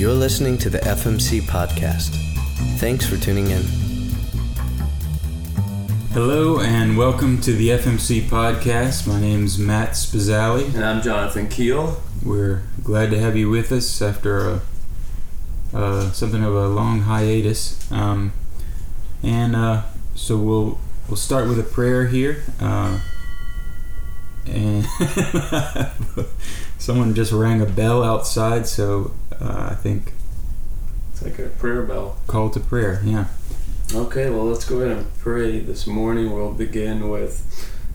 You're listening to the FMC podcast. Thanks for tuning in. Hello and welcome to the FMC podcast. My name's Matt Spazzali. And I'm Jonathan Keel. We're glad to have you with us after a uh, something of a long hiatus. Um, and uh, so we'll we'll start with a prayer here. Uh, and someone just rang a bell outside, so uh, I think It's like a prayer bell. call to prayer. Yeah. Okay, well, let's go ahead and pray. This morning we'll begin with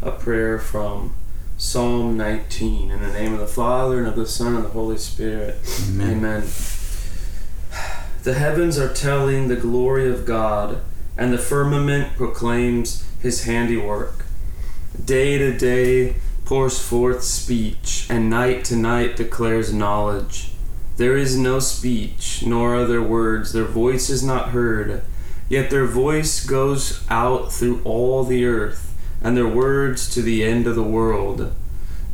a prayer from Psalm 19. In the name of the Father, and of the Son, and the Holy Spirit. Amen. Amen. The heavens are telling the glory of God, and the firmament proclaims his handiwork. Day to day pours forth speech, and night to night declares knowledge. There is no speech, nor are there words, their voice is not heard. Yet their voice goes out through all the earth, and their words to the end of the world.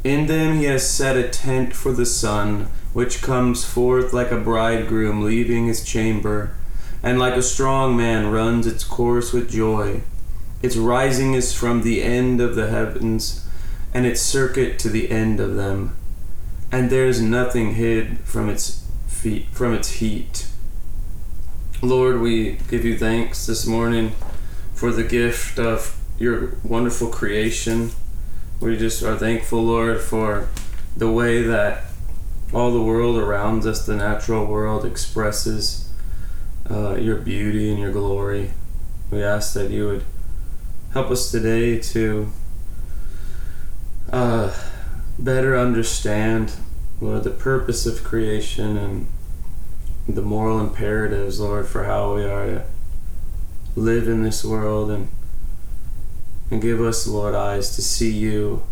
In them he has set a tent for the sun, which comes forth like a bridegroom leaving his chamber, and like a strong man runs its course with joy. Its rising is from the end of the heavens, and its circuit to the end of them, and there is nothing hid from its feet from its heat. Lord, we give you thanks this morning for the gift of your wonderful creation. We just are thankful, Lord, for the way that all the world around us, the natural world, expresses uh, your beauty and your glory. We ask that you would help us today to uh, better understand, Lord, the purpose of creation and the moral imperatives, Lord, for how we are to live in this world and and give us, Lord, eyes to see you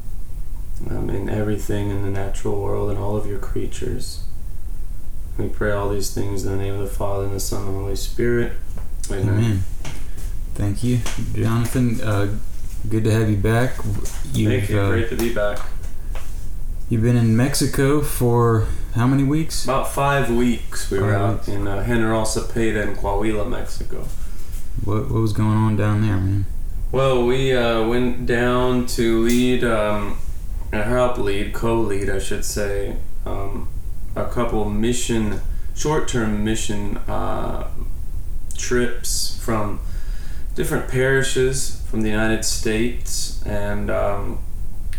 um, in everything in the natural world and all of your creatures. We pray all these things in the name of the Father and the Son and the Holy Spirit. Amen. Amen. Thank you, Jonathan. Uh, good to have you back. You've, Thank you. uh, Great to be back. You've been in Mexico for how many weeks? About five weeks we were out weeks. in uh, General Cepeda in Coahuila, Mexico. What, what was going on down there, man? Well, we uh, went down to lead, um, help lead, co-lead, I should say, um, a couple mission, short-term mission uh, trips from different parishes from the United States, and um,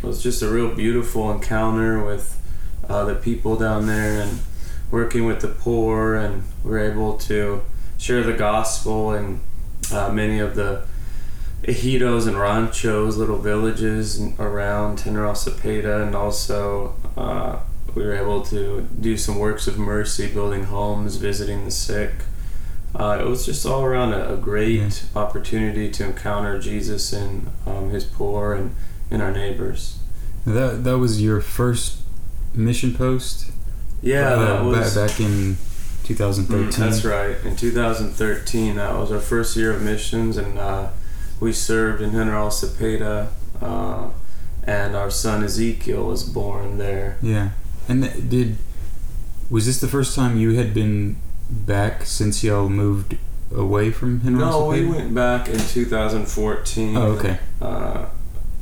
it was just a real beautiful encounter with uh, the people down there and working with the poor, and we are able to share the gospel in uh, many of the ejidos and ranchos, little villages around General Cepeda, and also uh, we were able to do some works of mercy, building homes, visiting the sick. Uh, it was just all around a, a great opportunity to encounter Jesus and um, his poor and, and our neighbors. That that was your first mission post. Yeah, uh, that was back in 2013. Mm, That's right. In 2013, that was our first year of missions, and uh, we served in General Cepeda, uh, and our son Ezekiel was born there. Yeah, and th- did was this the first time you had been back since y'all moved away from General No, we went back in 2014. Oh, okay. Uh,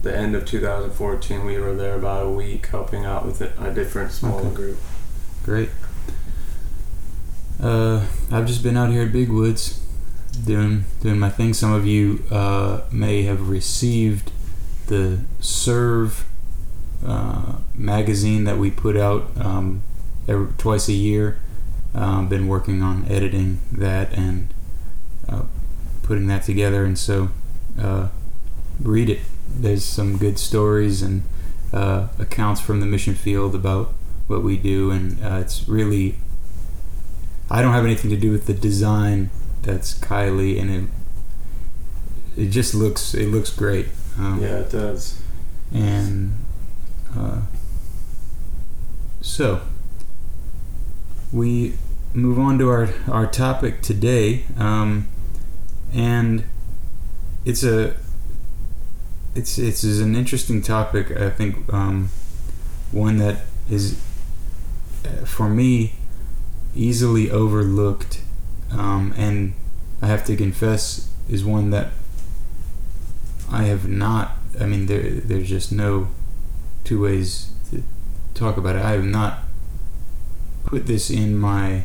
the end of 2014, we were there about a week helping out with a, different smaller Okay. group. Great. Uh, I've just been out here at Big Woods doing doing my thing. Some of you uh, may have received the Serve uh, magazine that we put out um, every, twice a year. Um, been working on editing that and uh, putting that together, and so uh, read it. There's some good stories and uh, accounts from the mission field about what we do, and uh, it's really. I don't have anything to do with the design. That's Kylie, and it it just looks it looks great. Um, Yeah, it does. and uh, so we move on to our our topic today, um, and it's a it's it's is an interesting topic. I think um, one that is uh, for me easily overlooked, um, and I have to confess, is one that I have not. I mean, there there's just no two ways to talk about it. I have not put this in my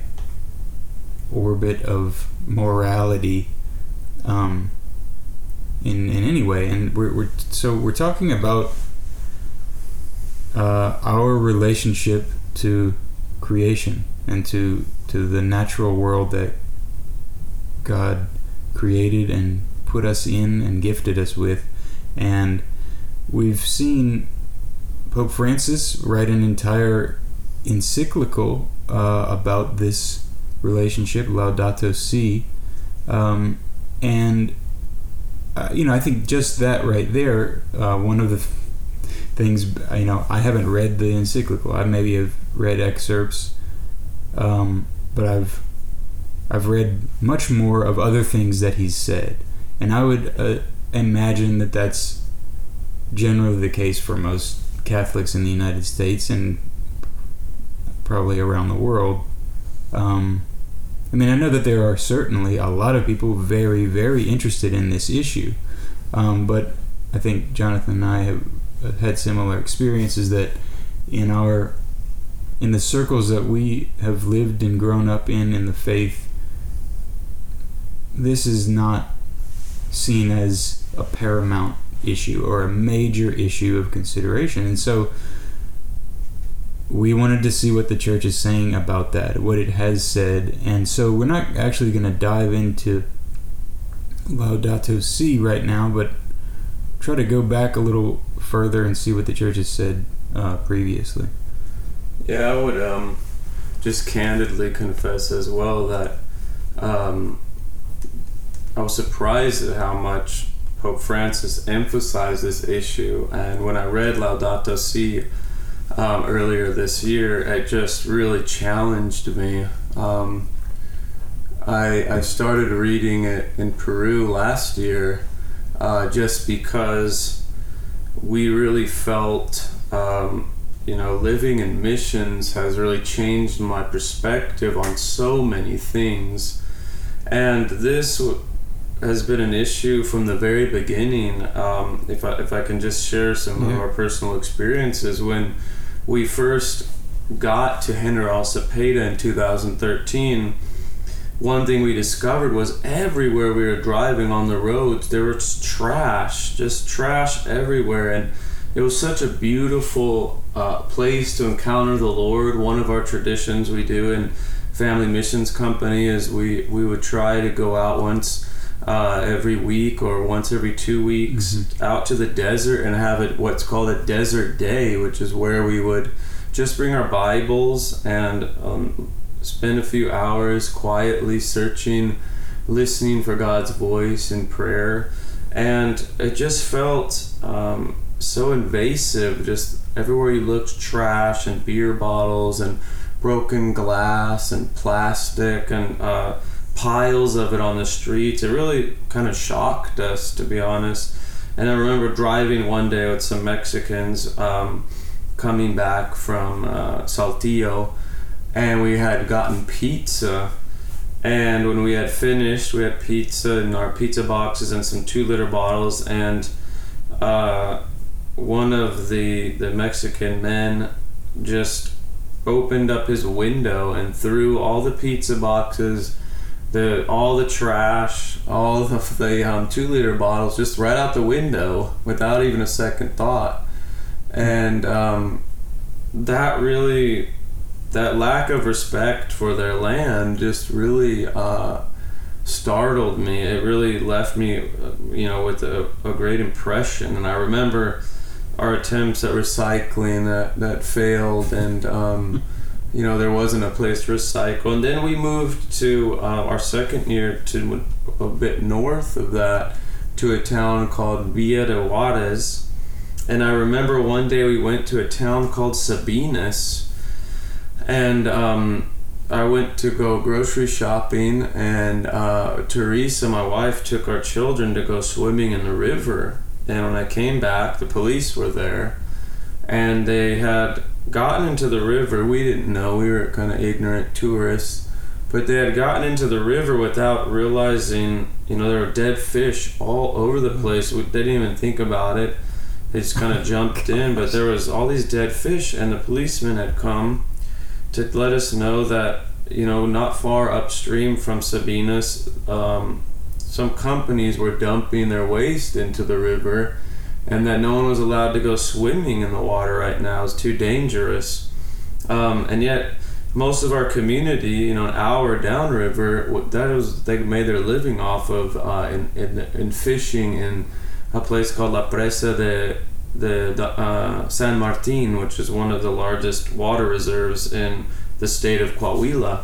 orbit of morality um, in in any way, and we're, we're so we're talking about uh, our relationship to creation and to to the natural world that God created and put us in and gifted us with, and we've seen Pope Francis write an entire encyclical uh, about this relationship, Laudato Si, um, and uh, you know I think just that right there, uh, one of the things you know I haven't read the encyclical. I maybe have read excerpts, um, but I've I've read much more of other things that he's said, and I would uh, imagine that that's generally the case for most Catholics in the United States and probably around the world. Um, I mean, I know that there are certainly a lot of people very, very interested in this issue, um, but I think Jonathan and I have had similar experiences that in our in the circles that we have lived and grown up in in the faith this is not seen as a paramount issue or a major issue of consideration. And so we wanted to see what the church is saying about that what it has said and so we're not actually going to dive into laudato si right now but try to go back a little further and see what the church has said uh, previously. Yeah, I would um, just candidly confess as well that um, I was surprised at how much Pope Francis emphasized this issue. And when I read Laudato Si um, earlier this year, it just really challenged me. Um, I, I started reading it in Peru last year uh, just because we really felt, um, you know, living in missions has really changed my perspective on so many things. And this has been an issue from the very beginning. Um, if, I, if I can just share some yeah. of our personal experiences, when we first got to General Cepeda in 2013, one thing we discovered was everywhere we were driving on the roads there was trash just trash everywhere and it was such a beautiful uh, place to encounter the lord. One of our traditions we do in family missions company is we we would try to go out once uh, every week or once every two weeks mm-hmm. out to the desert and have it what's called a desert day which is where we would just bring our bibles and um, spend a few hours quietly searching, listening for God's voice in prayer. And it just felt um, so invasive. Just everywhere you looked, trash and beer bottles and broken glass and plastic and uh, piles of it on the streets. It really kind of shocked us, to be honest. And I remember driving one day with some Mexicans um, coming back from uh, Saltillo and we had gotten pizza. And when we had finished, we had pizza in our pizza boxes and some two liter bottles. And uh, one of the the Mexican men just opened up his window and threw all the pizza boxes, the all the trash, all of the um, two liter bottles just right out the window without even a second thought. And um, that really that lack of respect for their land just really uh, startled me. It really left me, uh, you know, with a, a, great impression. And I remember our attempts at recycling that, that failed, and um, you know there wasn't a place to recycle. And then we moved to uh, our second year to a bit north of that to a town called Villa de Juarez. And I remember one day we went to a town called Sabinas and um, I went to go grocery shopping, and uh, Teresa, my wife, took our children to go swimming in the river. And when I came back, the police were there, and they had gotten into the river. We didn't know. We were kind of ignorant tourists. But they had gotten into the river without realizing, you know, there were dead fish all over the place. They didn't even think about it. They just kind of jumped in, but there was all these dead fish, and the policemen had come to let us know that, you know, not far upstream from Sabinas, um, some companies were dumping their waste into the river and that no one was allowed to go swimming in the water right now. It's too dangerous. Um, and yet, most of our community, you know, an hour downriver, that was they made their living off of uh, in, in, in fishing in a place called La Presa de the, uh, San Martin, which is one of the largest water reserves in the state of Coahuila.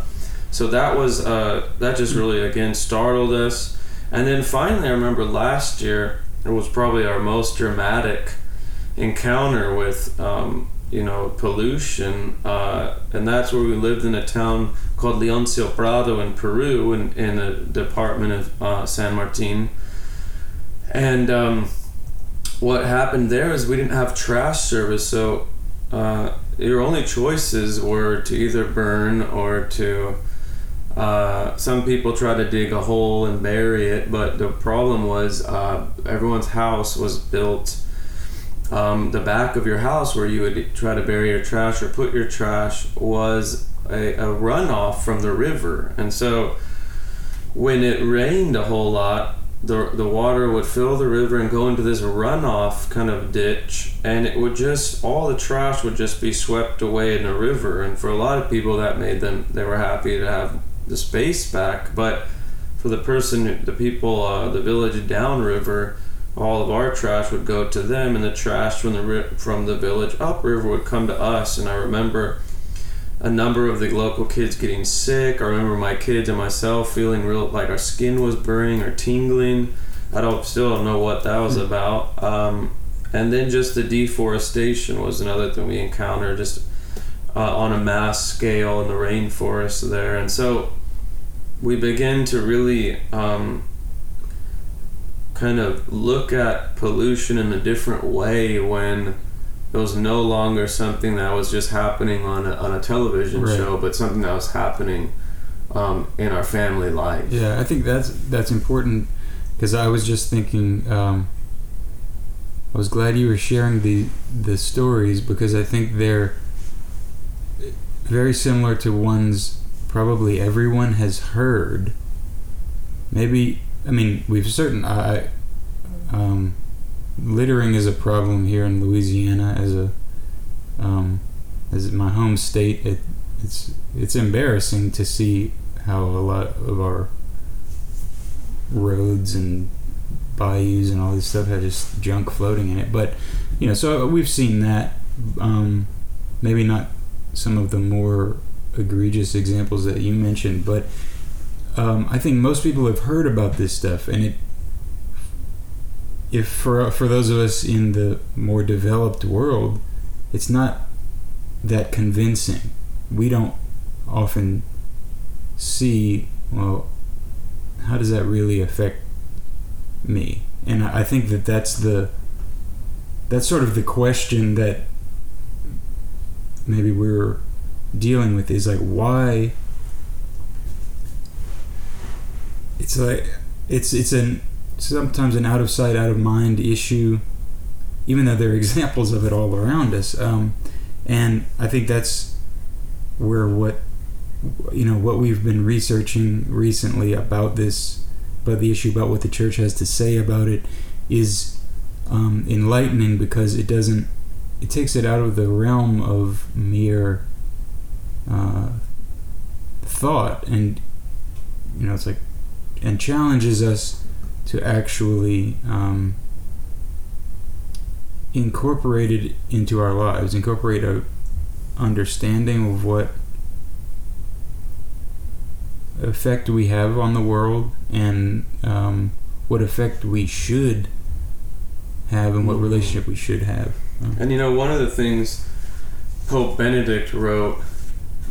So that was uh, that just really again startled us. And then finally, I remember last year it was probably our most dramatic encounter with um, you know pollution uh, and that's where we lived in a town called Leoncio Prado in Peru in, in the department of uh, San Martin. And um, what happened there is we didn't have trash service so uh, your only choices were to either burn or to uh, some people try to dig a hole and bury it, but the problem was uh, everyone's house was built. Um, the back of your house, where you would try to bury your trash or put your trash, was a, a runoff from the river, and so when it rained a whole lot, the the water would fill the river and go into this runoff kind of ditch, and it would just all the trash would just be swept away in the river. And for a lot of people, that made them they were happy to have the space back. But for the person, the people, uh, the village downriver, all of our trash would go to them, and the trash from the from the village upriver would come to us. And I remember a number of the local kids getting sick. I remember my kids and myself feeling real like our skin was burning or tingling. I don't still don't know what that was hmm. about. Um, and then just the deforestation was another thing we encountered, just uh, on a mass scale in the rainforest there. And so we begin to really um, kind of look at pollution in a different way when it was no longer something that was just happening on a, on a television right. show, but something that was happening um, in our family life. Yeah, I think that's that's important because I was just thinking. Um, I was glad you were sharing the the stories because I think they're very similar to ones probably everyone has heard. Maybe I mean we've certain I um, littering is a problem here in Louisiana as a um, as my home state. It, it's it's embarrassing to see how a lot of our roads and bayous and all this stuff have just junk floating in it. But you know, so we've seen that. Um, maybe not some of the more egregious examples that you mentioned, but um, I think most people have heard about this stuff, and it. If for for those of us in the more developed world, it's not that convincing. We don't often see well how does that really affect me and i think that that's the that's sort of the question that maybe we're dealing with is like why it's like it's it's an sometimes an out of sight out of mind issue even though there are examples of it all around us. Um, and i think that's where what you know what we've been researching recently about this about the issue about what the church has to say about it is um, enlightening because it doesn't it takes it out of the realm of mere uh, thought and you know it's like and challenges us to actually um, incorporate it into our lives incorporate a understanding of what effect we have on the world and um, what effect we should have and what mm-hmm. relationship we should have and you know one of the things pope benedict wrote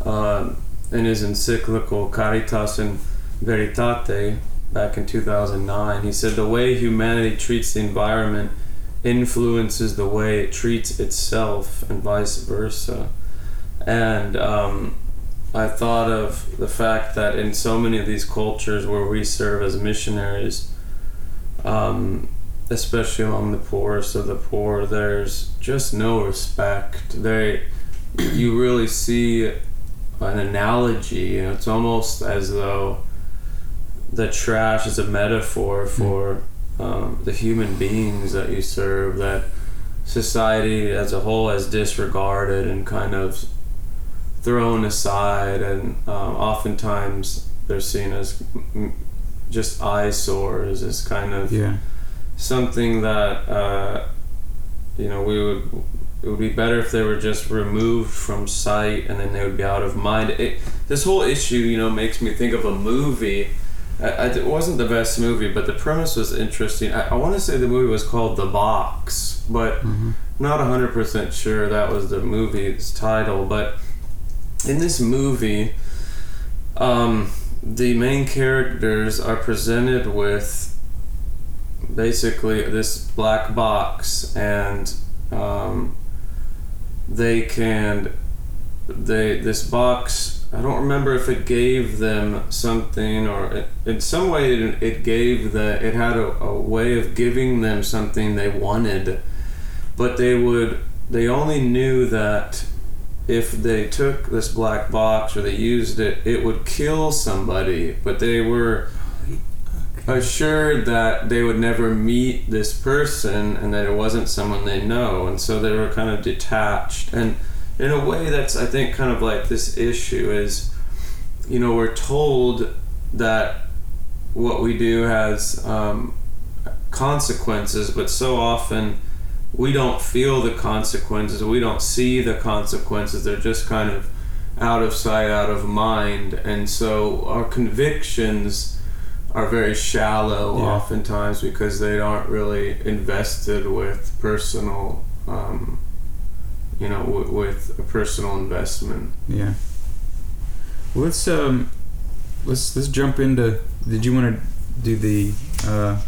uh, in his encyclical Caritas in Veritate back in 2009. He said the way humanity treats the environment influences the way it treats itself and vice versa. And um, I thought of the fact that in so many of these cultures where we serve as missionaries, um, especially among the poorest of the poor, there's just no respect. They, you really see an analogy. It's almost as though the trash is a metaphor for um, the human beings that you serve. That society as a whole has disregarded and kind of thrown aside, and um, oftentimes they're seen as just eyesores, as kind of Yeah. something that uh, you know we would it would be better if they were just removed from sight and then they would be out of mind. It, this whole issue, you know, makes me think of a movie. I, I, it wasn't the best movie, but the premise was interesting. I, I want to say the movie was called The Box, but Mhm. not 100% sure that was the movie's title. But in this movie, um, the main characters are presented with basically this black box and um, they can they this box i don't remember if it gave them something or it, in some way it, it gave the it had a, a way of giving them something they wanted. But they would they only knew that if they took this black box or they used it it would kill somebody. But they were assured that they would never meet this person and that it wasn't someone they know. And so they were kind of detached. And in a way that's i think kind of like this issue is you know we're told that what we do has um, consequences but so often we don't feel the consequences. We don't see the consequences. They're just kind of out of sight out of mind. And so our convictions are very shallow Yeah. oftentimes because they aren't really invested with personal um, you know w- with a personal investment Yeah. Well, let's um, let's let's jump into. Did you want to do the uh,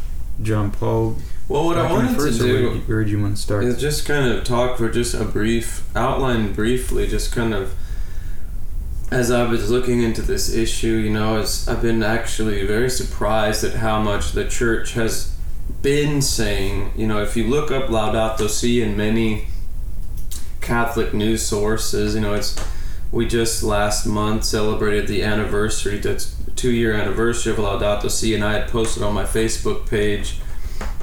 John Paul? well what i wanted to first, or do where where did you want to start? is just kind of talk for just a brief outline briefly just kind of as i was looking into this issue you know i've been actually very surprised at how much the church has been saying you know if you look up laudato si in many catholic news sources you know it's we just last month celebrated the anniversary that's two year anniversary of laudato si and i had posted on my facebook page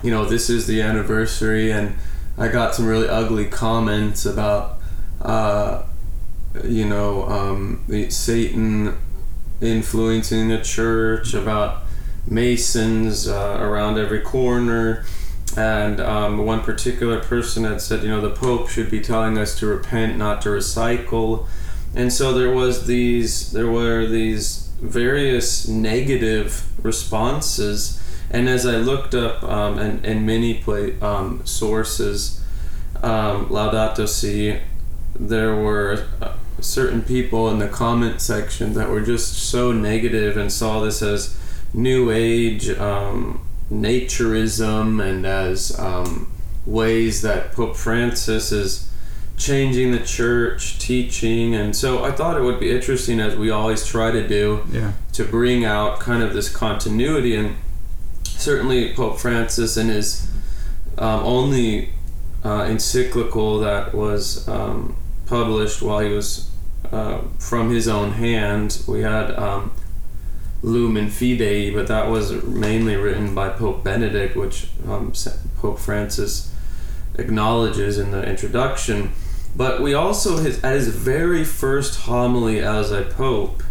you know this is the anniversary and i got some really ugly comments about uh, you know um, satan influencing the church about masons uh, around every corner. And um, one particular person had said you know the pope should be telling us to repent not to recycle. And so there was these there were these various negative responses. And as i looked up um, and, and many play, um, sources um, laudato si there were uh, certain people in the comment section that were just so negative and saw this as new age um, naturism and as um, ways that pope francis is changing the church teaching and so i thought it would be interesting as we always try to do yeah. to bring out kind of this continuity and certainly Pope Francis in his um, only uh, encyclical that was um, published while he was uh, from his own hand. We had um, Lumen Fidei but that was mainly written by Pope Benedict which um, Pope Francis acknowledges in the introduction. But we also his at his very first homily as a pope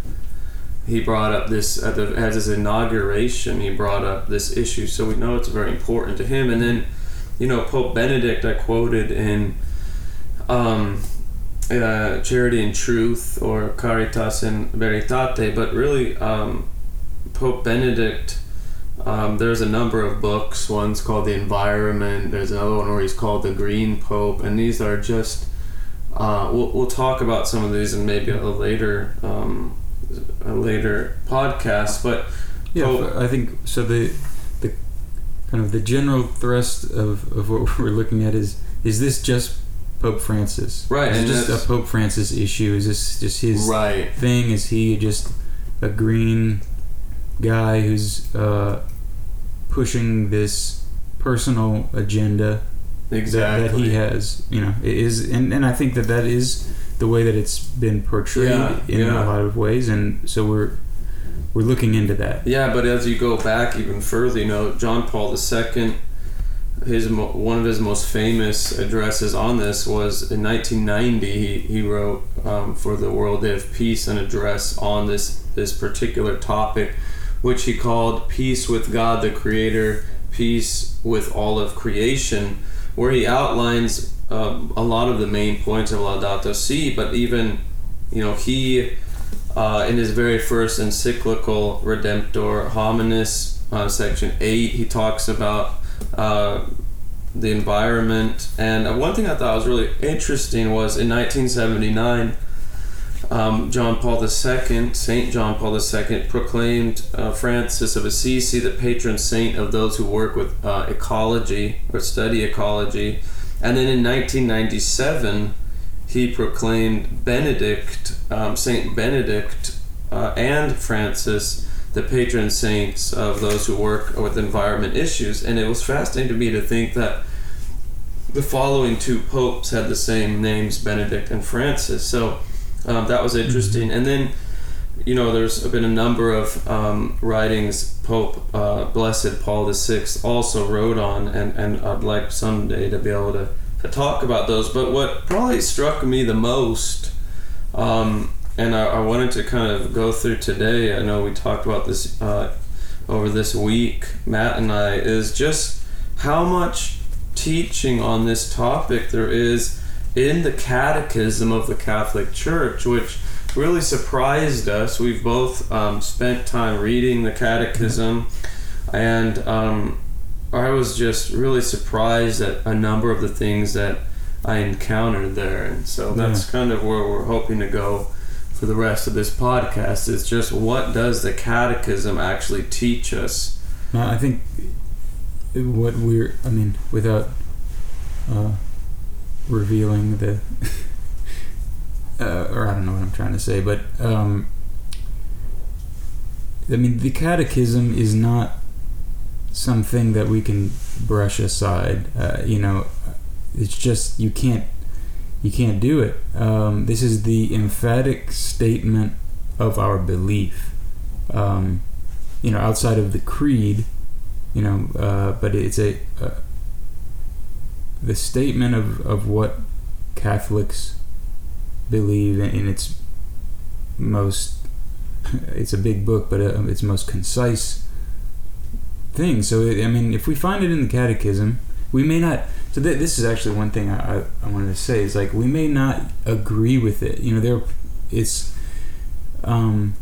he brought up this at, the, at his inauguration he brought up this issue. So we know it's very important to him. And then you know pope benedict i quoted in um, uh, charity and truth or caritas in veritate but really um, pope benedict um, there's a number of books one's called the environment there's another one where he's called the green pope and these are just uh, we'll, we'll talk about some of these in maybe a later um, a later podcast but Yeah, Pope- I think so. The the kind of the general thrust of, of what we're looking at is is this just Pope Francis? Right, and just a Pope Francis issue? Is this just his Right. thing? Is he just a green guy who's uh, pushing this personal agenda Exactly. that, that he has? You know, it is, and, and I think that that is the way that it's been portrayed Yeah, in yeah. a lot of ways, and so we're we're looking into that. Yeah, but as you go back even further, you know, John Paul II, his one of his most famous addresses on this was in 1990. He, he wrote um, for the World Day of Peace an address on this this particular topic, which he called "Peace with God the Creator, Peace with all of creation," where he outlines um, a lot of the main points of Laudato Si, but even you know he uh, in his very first encyclical Redemptor Hominis, uh, section 8, he talks about uh, the environment. And uh, one thing I thought was really interesting was in 1979, um, John Paul II, Saint John Paul II, proclaimed uh, Francis of Assisi the patron saint of those who work with uh, ecology or study ecology. And then in 1997, he proclaimed Benedict, um, Saint Benedict, uh, and Francis the patron saints of those who work with environment issues. And it was fascinating to me to think that the following two popes had the same names, Benedict and Francis. So um, that was interesting. And then, you know, there's been a number of um, writings Pope uh, Blessed Paul VI also wrote on, and, and I'd like someday to be able to, to talk about those. But what probably struck me the most, um, and I, I wanted to kind of go through today, I know we talked about this uh, over this week, Matt and I, is just how much teaching on this topic there is in the catechism of the Catholic Church, which really surprised us. We've both um, spent time reading the catechism, and um, I was just really surprised at a number of the things that I encountered there. And so that's kind of where we're hoping to go for the rest of this podcast is just what does the catechism actually teach us? I think what we're, I mean, without uh, revealing the, uh, or I don't know what I'm trying to say, but um, I mean, the catechism is not something that we can brush aside. Uh, you know, it's just you can't you can't do it. Um, this is the emphatic statement of our belief. Um, you know, outside of the creed, you know, uh, but it's a uh, the statement of, of what Catholics believe in, in its most. It's a big book, but uh, its most concise thing. So I mean, if we find it in the Catechism, we may not. So th- this is actually one thing I, I, I wanted to say is like we may not agree with it. You know, there it's um,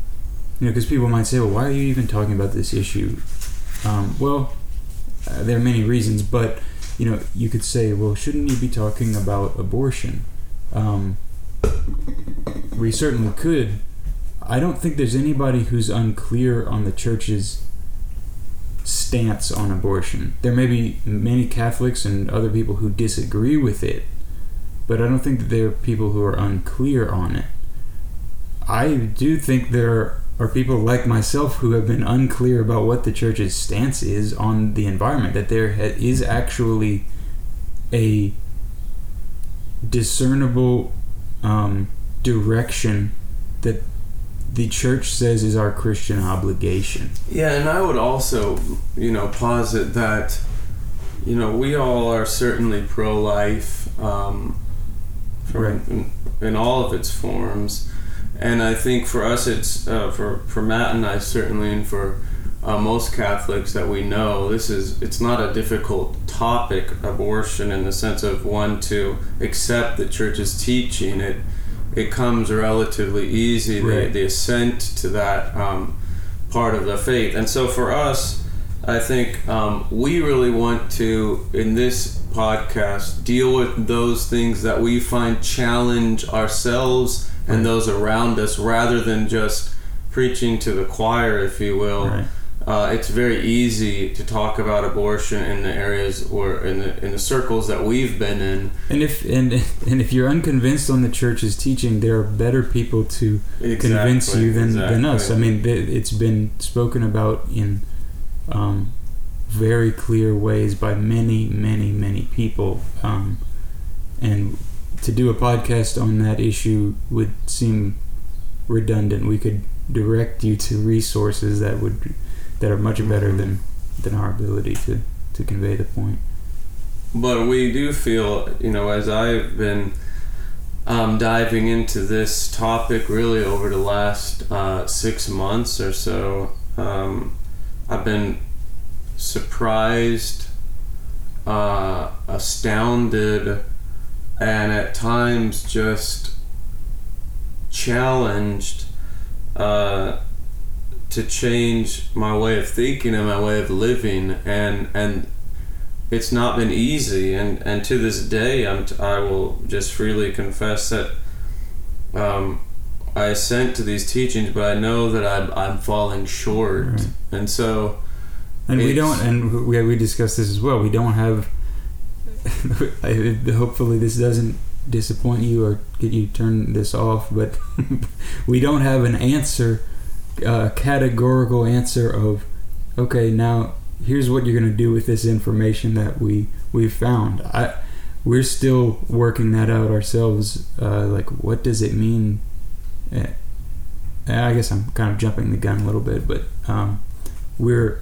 you know because people might say, well, why are you even talking about this issue? Um, well, uh, there are many reasons, but you know, you could say, well, shouldn't you be talking about abortion? Um, we certainly could. I don't think there's anybody who's unclear on the church's stance on abortion. There may be many Catholics and other people who disagree with it, but I don't think that there are people who are unclear on it. I do think there are people like myself who have been unclear about what the church's stance is on the environment, that there is actually a discernible um, direction that the church says is our Christian obligation. Yeah, and I would also, you know, posit that, you know, we all are certainly pro-life, um, Right. in, in all of its forms, and I think for us, it's uh, for for Matt and I certainly, and for uh, most Catholics that we know, this is it's not a difficult topic, abortion, in the sense of one to accept the church's teaching. It it comes relatively easy. The, Right. the assent to that um, part of the faith, and so for us, I think um, we really want to in this podcast deal with those things that we find challenge ourselves and those around us, rather than just preaching to the choir, if you will Right. Uh, it's very easy to talk about abortion in the areas or in the in the circles that we've been in. And if and and if you're unconvinced on the church's teaching, there are better people to convince you than, than us. I mean, it's been spoken about in um, very clear ways by many, many, many people. Um, and to do a podcast on that issue would seem redundant. We could direct you to resources that would that are much better than than our ability to to convey the point. But we do feel, you know, as I've been um, diving into this topic really over the last uh, six months or so, um, I've been surprised, uh, astounded, and at times just challenged uh, to change my way of thinking and my way of living, and and it's not been easy and and to this day I'm t- I will just freely confess that um, I assent to these teachings but I know that I'm, I'm falling short Right. and so And we don't, and we, we discussed this as well. We don't have. Hopefully, this doesn't disappoint you or get you turn this off, but we don't have an answer, uh, categorical answer of, okay, now here's what you're going to do with this information that we we found. I we're still working that out ourselves. Uh, like, what does it mean? Eh, I guess I'm kind of jumping the gun a little bit, but um, we're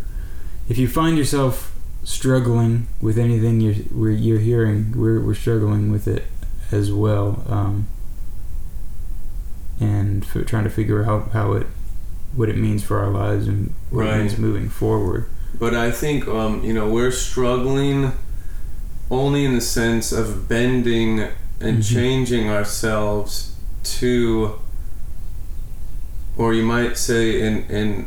if you find yourself struggling with anything you're you're hearing, we're we're struggling with it as well, um, and trying to figure out how it what it means for our lives and what it means moving forward. but I think um, you know we're struggling only in the sense of bending and Mhm. changing ourselves to or you might say in in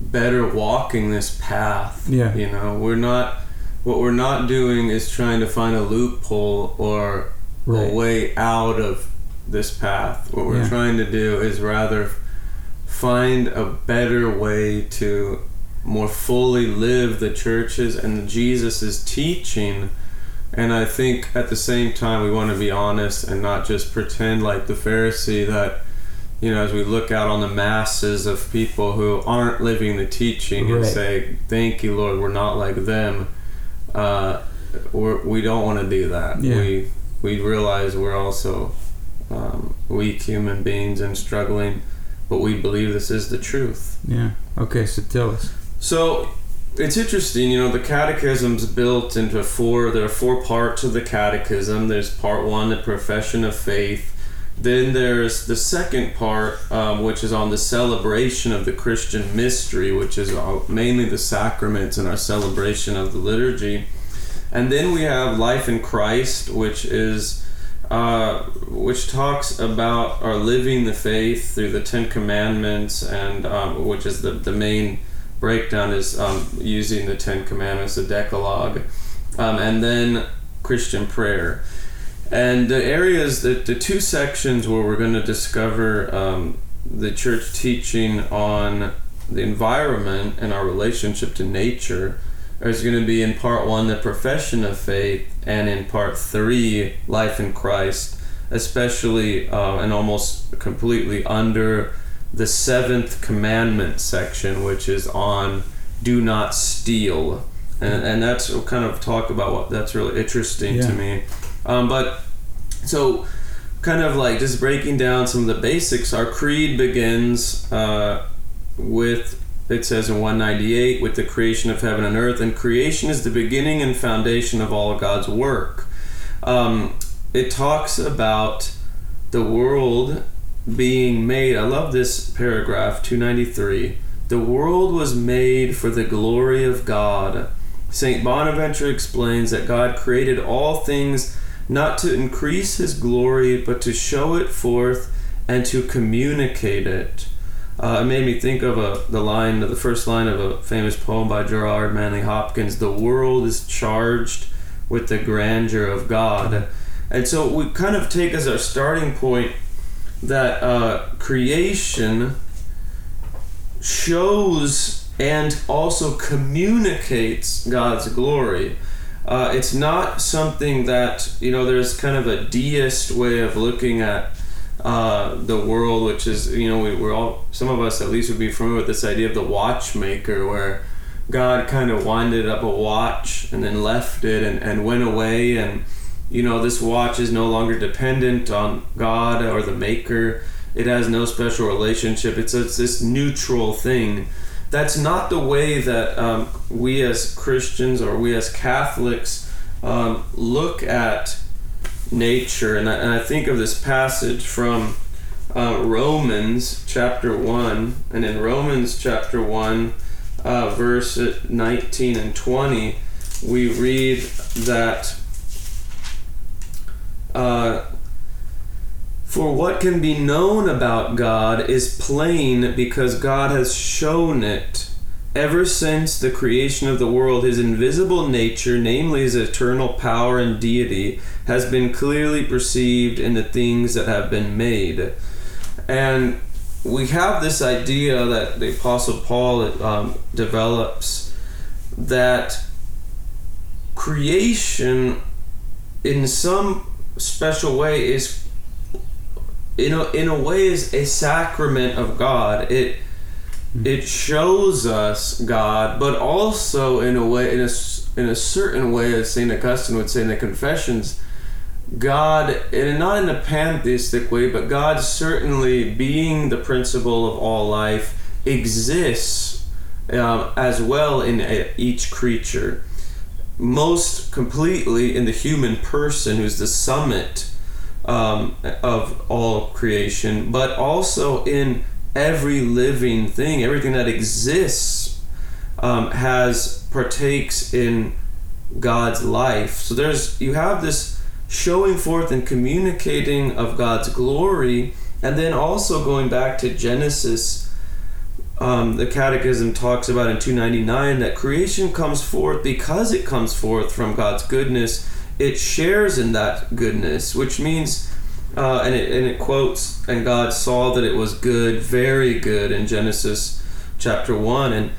better walking this path Yeah. you know we're not what we're not doing is trying to find a loophole or Right. a way out of this path what we're Yeah. trying to do is rather find a better way to more fully live the churches and Jesus' teaching. And I think at the same time we want to be honest and not just pretend like the Pharisee that you know as we look out on the masses of people who aren't living the teaching and say thank you Lord we're not like them uh, we're, we don't want to do that. Yeah. we we realize we're also um, weak human beings and struggling but we believe this is the truth Yeah. Okay. So tell us. so it's interesting, you know, the catechism's built into four. There are four parts of the catechism. There's part one, the profession of faith. Then there's the second part, um, which is on the celebration of the Christian mystery, which is uh, mainly the sacraments and our celebration of the liturgy. And then we have life in Christ, which is uh, which talks about our living the faith through the Ten Commandments, and um, which is the the main breakdown is um, using the Ten Commandments, the Decalogue, um, and then Christian prayer. And the areas that the two sections where we're going to discover um, the church teaching on the environment and our relationship to nature is going to be in part one the profession of faith and in part three life in christ especially uh, and almost completely under the seventh commandment section which is on do not steal. And, and that's kind of talk about what that's really interesting to me. Um, but so kind of like just breaking down some of the basics our creed begins uh, with it says in 198 with the creation of heaven and earth and creation is the beginning and foundation of all god's work. Um, it talks about the world being made i love this paragraph 293 the world was made for the glory of god. St bonaventure explains that god created all things not to increase his glory but to show it forth and to communicate it uh, it made me think of a, the line, the first line of a famous poem by Gerard Manley Hopkins. The world is charged with the grandeur of God, and so we kind of take as our starting point that uh, creation shows and also communicates God's glory. Uh, it's not something that you know. There's kind of a deist way of looking at uh, the world, which is you know we, we're all some of us at least would be familiar with this idea of the watchmaker, where God kind of winded up a watch and then left it and, and went away, and you know this watch is no longer dependent on God or the maker. It has no special relationship. It's, it's this neutral thing that's not the way that um, we as Christians or we as Catholics um, look at nature. And I, and I, think of this passage from uh, Romans chapter 1. And in Romans chapter 1, uh, verse 19 and 20, we read that. Uh, for what can be known about God is plain because God has shown it. Ever since the creation of the world, his invisible nature, namely his eternal power and deity, has been clearly perceived in the things that have been made. And we have this idea that the Apostle Paul um, develops that creation, in some special way, is in a, in a way is a sacrament of God. It. It shows us God, but also in a way, in a, in a certain way, as Saint Augustine would say in the Confessions, God, and not in a pantheistic way, but God certainly being the principle of all life exists um, as well in a, each creature. Most completely in the human person, who's the summit um, of all creation, but also in every living thing, everything that exists um, has partakes in God's life. So there's you have this showing forth and communicating of God's glory, and then also going back to Genesis. Um, the Catechism talks about in 299 that creation comes forth because it comes forth from God's goodness it shares in that goodness, which means, uh, and, it, and it quotes, and God saw that it was good, very good in Genesis chapter 1. And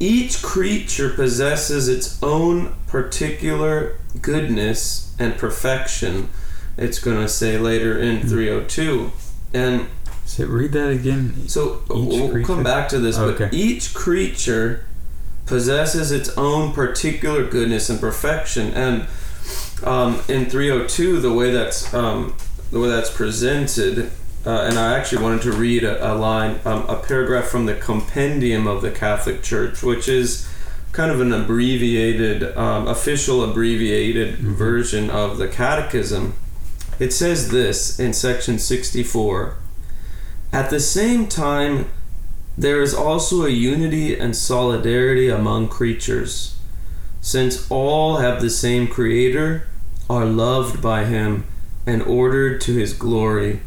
each creature possesses its own particular goodness and perfection. It's going to say later in hmm. 302. And so read that again. So we'll come back to this, okay. but each creature possesses its own particular goodness and perfection. And um, in 302, the way that's um, the way that's presented, uh, and I actually wanted to read a, a line, um, a paragraph from the Compendium of the Catholic Church, which is kind of an abbreviated, um, official abbreviated mm-hmm. version of the Catechism. It says this in section 64 At the same time, there is also a unity and solidarity among creatures, since all have the same Creator are loved by him and ordered to his glory.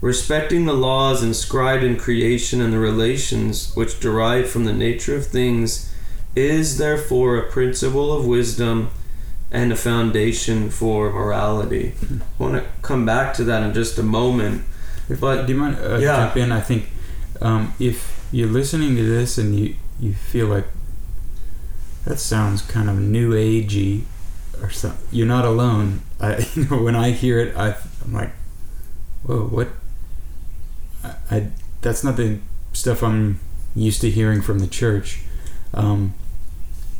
Respecting the laws inscribed in creation and the relations which derive from the nature of things is therefore a principle of wisdom and a foundation for morality. I want to come back to that in just a moment. But do you mind uh, yeah. jump in? I think um, if you're listening to this and you you feel like that sounds kind of new agey or something. You're not alone. I, you know, when I hear it, I, I'm like, whoa, what? I, I, that's not the stuff I'm used to hearing from the church. Um,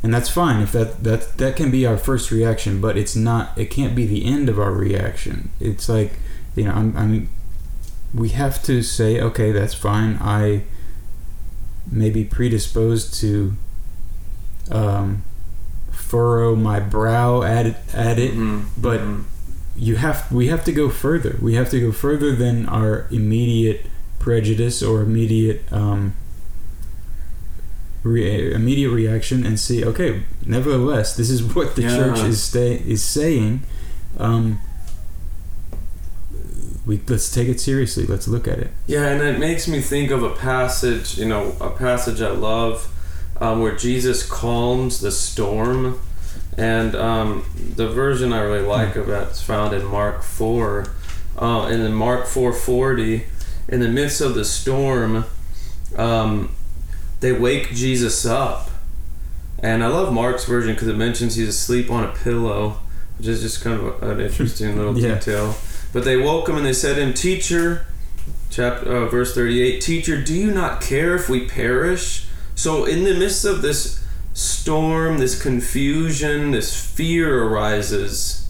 and that's fine if that that that can be our first reaction, but it's not. It can't be the end of our reaction. It's like, you know, I'm, I'm we have to say, okay, that's fine. I may be predisposed to um, furrow my brow at it, at it mm-hmm. but mm-hmm. you have we have to go further. We have to go further than our immediate prejudice or immediate um, re- immediate reaction and see. Okay, nevertheless, this is what the yeah. church is stay is saying. Um, we let's take it seriously. Let's look at it. Yeah, and it makes me think of a passage. You know, a passage I love um, where Jesus calms the storm. And um, the version I really like of that is found in Mark 4. Uh, and in Mark 4.40, in the midst of the storm, um, they wake Jesus up. And I love Mark's version because it mentions he's asleep on a pillow, which is just kind of an interesting little Yeah. detail. But they woke him and they said to him, Teacher, chapter, uh, verse 38, Teacher, do you not care if we perish? So, in the midst of this storm, this confusion, this fear arises.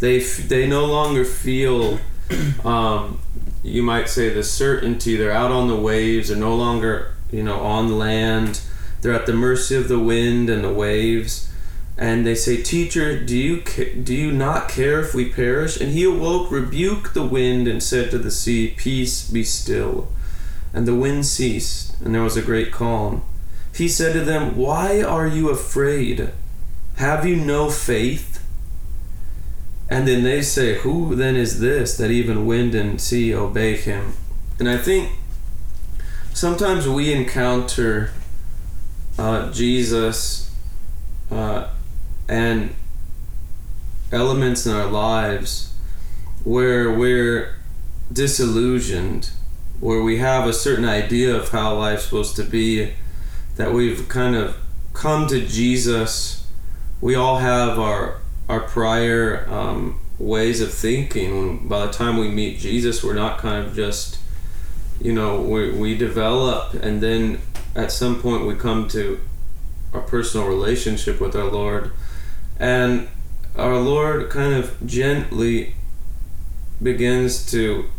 They, they no longer feel, um, you might say, the certainty. They're out on the waves. They're no longer, you know, on land. They're at the mercy of the wind and the waves. And they say, Teacher, do you, ca- do you not care if we perish? And he awoke, rebuked the wind, and said to the sea, Peace, be still. And the wind ceased, and there was a great calm. He said to them, Why are you afraid? Have you no faith? And then they say, Who then is this that even wind and sea obey him? And I think sometimes we encounter uh, Jesus uh, and elements in our lives where we're disillusioned, where we have a certain idea of how life's supposed to be, that we've kind of come to Jesus. We all have our our prior um, ways of thinking. By the time we meet Jesus, we're not kind of just, you know, we, we develop, and then at some point we come to our personal relationship with our Lord, and our Lord kind of gently begins to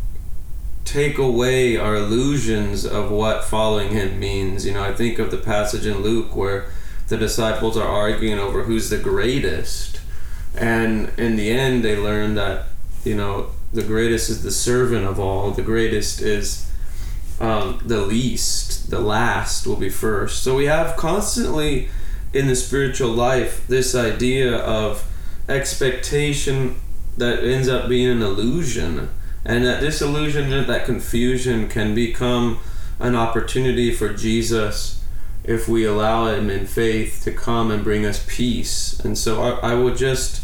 take away our illusions of what following him means. You know, I think of the passage in Luke where the disciples are arguing over who's the greatest. And in the end, they learn that, you know, the greatest is the servant of all, the greatest is um, the least, the last will be first. So we have constantly in the spiritual life this idea of expectation that ends up being an illusion and that disillusionment that confusion can become an opportunity for jesus if we allow him in faith to come and bring us peace. And so i, I would just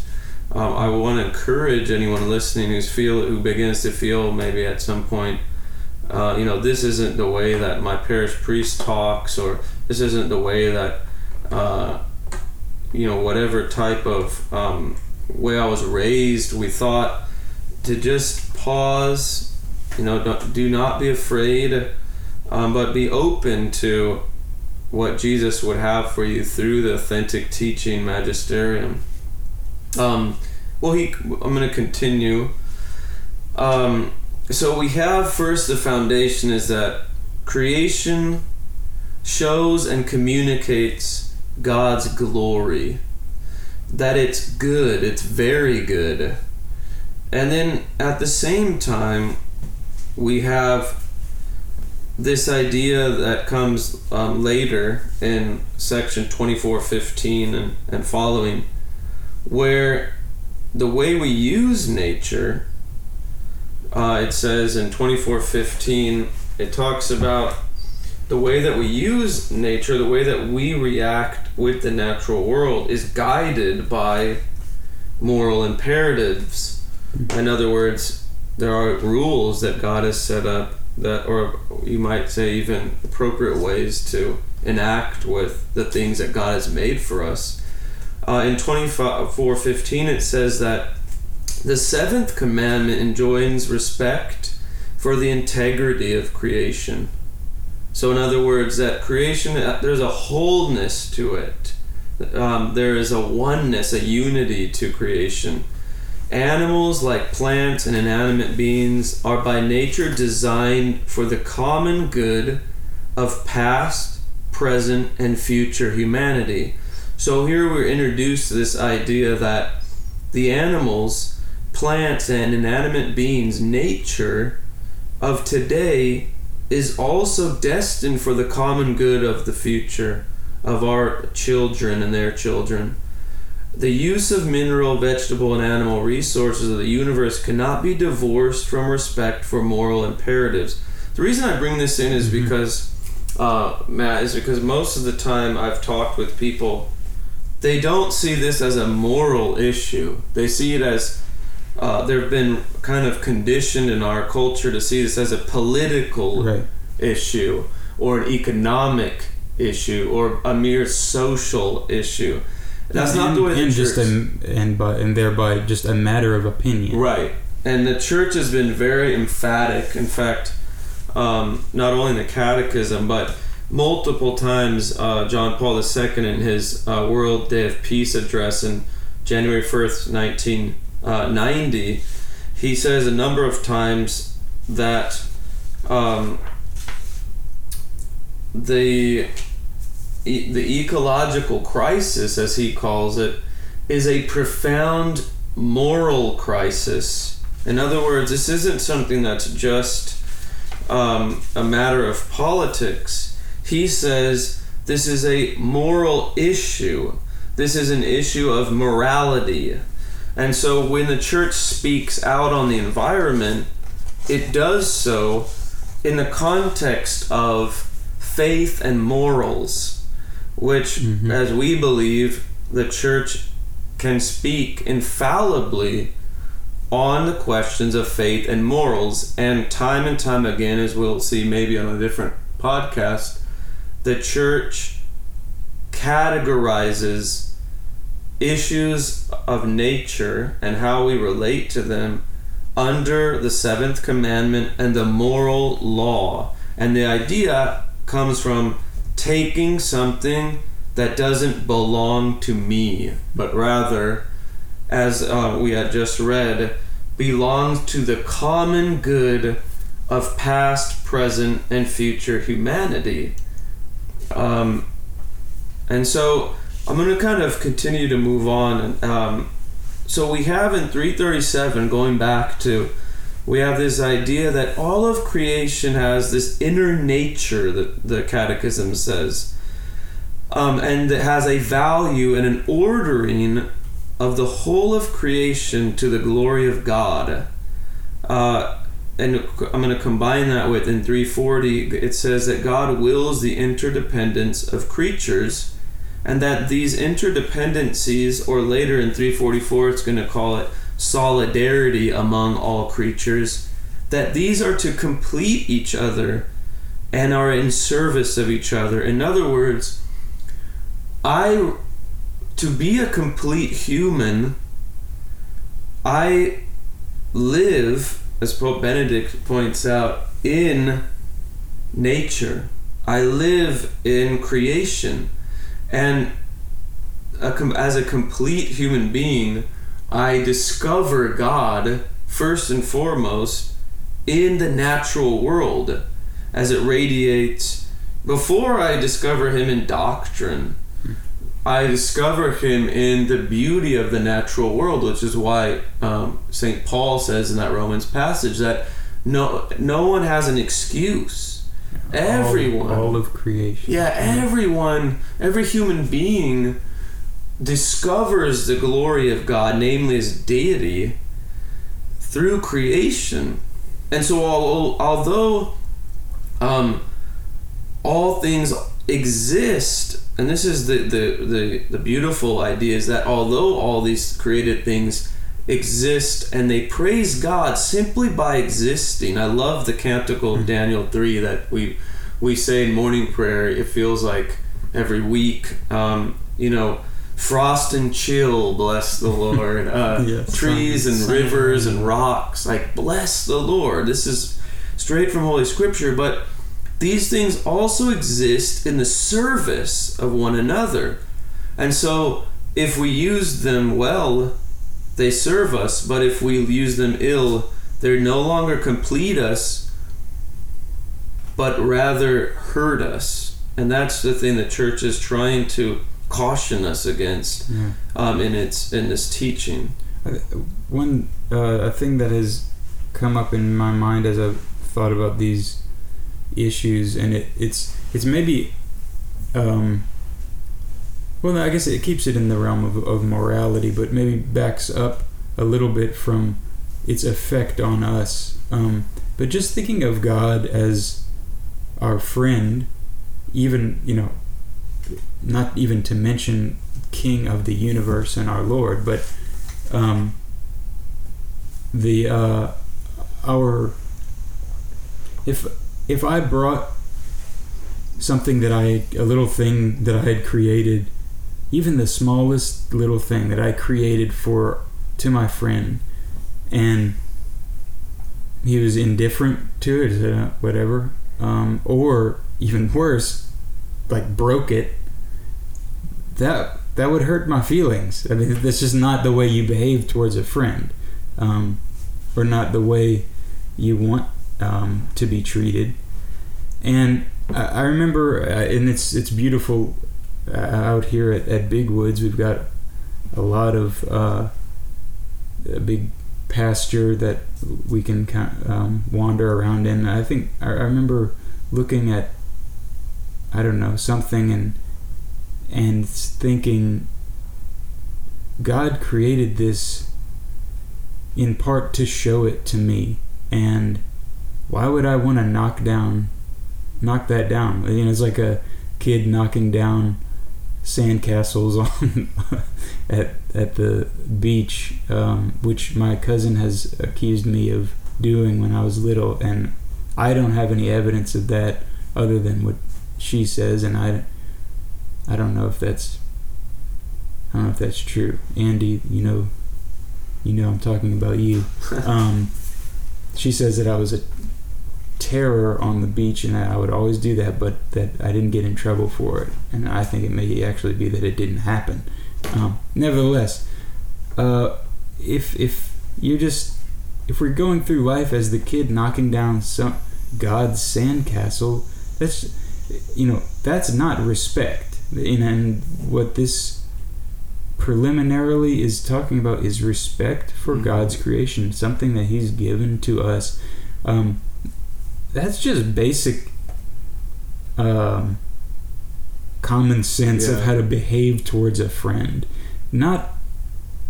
um, i want to encourage anyone listening who's feel who begins to feel maybe at some point uh, you know this isn't the way that my parish priest talks or this isn't the way that uh, you know whatever type of um, way I was raised, we thought to just pause, you know, don't, do not be afraid, um, but be open to what Jesus would have for you through the authentic teaching magisterium. Um, well, he, I'm going to continue. Um, so we have first the foundation is that creation shows and communicates God's glory that it's good, it's very good. And then at the same time, we have this idea that comes um, later in section 2415 and, and following, where the way we use nature, uh, it says in 2415, it talks about the way that we use nature, the way that we react with the natural world, is guided by moral imperatives. In other words, there are rules that God has set up that, or you might say, even appropriate ways to enact with the things that God has made for us. Uh, in 24:15, it says that the seventh commandment enjoins respect for the integrity of creation. So, in other words, that creation, there's a wholeness to it. Um, there is a oneness, a unity to creation. Animals, like plants and inanimate beings, are by nature designed for the common good of past, present, and future humanity. So, here we're introduced to this idea that the animals, plants, and inanimate beings, nature of today is also destined for the common good of the future of our children and their children. The use of mineral, vegetable, and animal resources of the universe cannot be divorced from respect for moral imperatives. The reason I bring this in is because, uh, Matt, is because most of the time I've talked with people, they don't see this as a moral issue. They see it as uh, they've been kind of conditioned in our culture to see this as a political Right. issue or an economic issue or a mere social issue. That's and, not the way the and church. just a, and by and thereby just a matter of opinion. Right. And the church has been very emphatic. In fact, um, not only in the catechism, but multiple times, uh, John Paul II, in his uh, World Day of Peace address in January 1st, 1990, he says a number of times that um, the the ecological crisis, as he calls it, is a profound moral crisis. In other words, this isn't something that's just um, a matter of politics. He says this is a moral issue. This is an issue of morality. And so when the church speaks out on the environment, it does so in the context of faith and morals, which, Mhm. as we believe, the church can speak infallibly on the questions of faith and morals. And time and time again, as we'll see maybe on a different podcast, the church categorizes issues of nature and how we relate to them under the seventh commandment and the moral law. And the idea comes from taking something that doesn't belong to me, but rather, as uh, we had just read, belongs to the common good of past, present, and future humanity. Um, and so I'm going to kind of continue to move on. Um, so we have in 337, going back to, we have this idea that all of creation has this inner nature that the Catechism says, um, and it has a value and an ordering of the whole of creation to the glory of God. Uh, and I'm going to combine that with in 340, it says that God wills the interdependence of creatures and that these interdependencies, or later in 344, it's going to call it solidarity among all creatures, that these are to complete each other and are in service of each other. In other words, I, to be a complete human, I live, as Pope Benedict points out, in nature. I live in creation. And a as a complete human being, I discover God first and foremost in the natural world as it radiates. Before I discover Him in doctrine, I discover Him in the beauty of the natural world, which is why um, St. Paul says in that Romans passage that no, no one has an excuse. Everyone. all, all of creation. Yeah, everyone, every human being discovers the glory of God, namely His deity, through creation. And so, although um, all things exist, and this is the, the, the, the beautiful idea is that although all these created things exist and they praise God simply by existing. I love the canticle of Daniel 3 that we we say in morning prayer. It feels like every week. Um, you know, frost and chill, bless the Lord. Uh, Yes. trees and rivers and rocks, like bless the Lord. This is straight from Holy Scripture, but these things also exist in the service of one another. And so, if we use them well, they serve us, but if we use them ill, they no longer complete us, but rather hurt us. And that's the thing the church is trying to caution us against Yeah. um, in its in this teaching. One uh, a thing that has come up in my mind as I've thought about these issues, and it, it's it's maybe, um, well, I guess it keeps it in the realm of, of morality, but maybe backs up a little bit from its effect on us. Um, but just thinking of God as our friend, even you know, not even to mention King of the universe and our Lord, but um, the uh, our if if I brought something that I a little thing that I had created, even the smallest little thing that I created for to my friend, and he was indifferent to it, uh, whatever, um, or even worse, like broke it. That that would hurt my feelings. I mean, that's just not the way you behave towards a friend, um, or not the way you want um, to be treated. And I, I remember, uh, and it's it's beautiful uh, out here at, at Big Woods. We've got a lot of uh, a big pasture that we can kind of, um, wander around in. I think I, I remember looking at I don't know something and and thinking God created this in part to show it to me. And why would I want to knock down knock that down? You know it's like a kid knocking down sandcastles on at at the beach um, which my cousin has accused me of doing when I was little. And I don't have any evidence of that other than what she says and I I don't know if that's I don't know if that's true. Andy, you know, you know I'm talking about you. Um, she says that I was a terror on the beach and that I would always do that, but that I didn't get in trouble for it. And I think it may actually be that it didn't happen. Um, nevertheless, uh, if if you're just if we're going through life as the kid knocking down some God's sandcastle, that's you know that's not respect and, and what this preliminarily is talking about is respect for Mhm. God's creation, something that He's given to us. Um, that's just basic um, common sense of how to behave towards a friend. Not,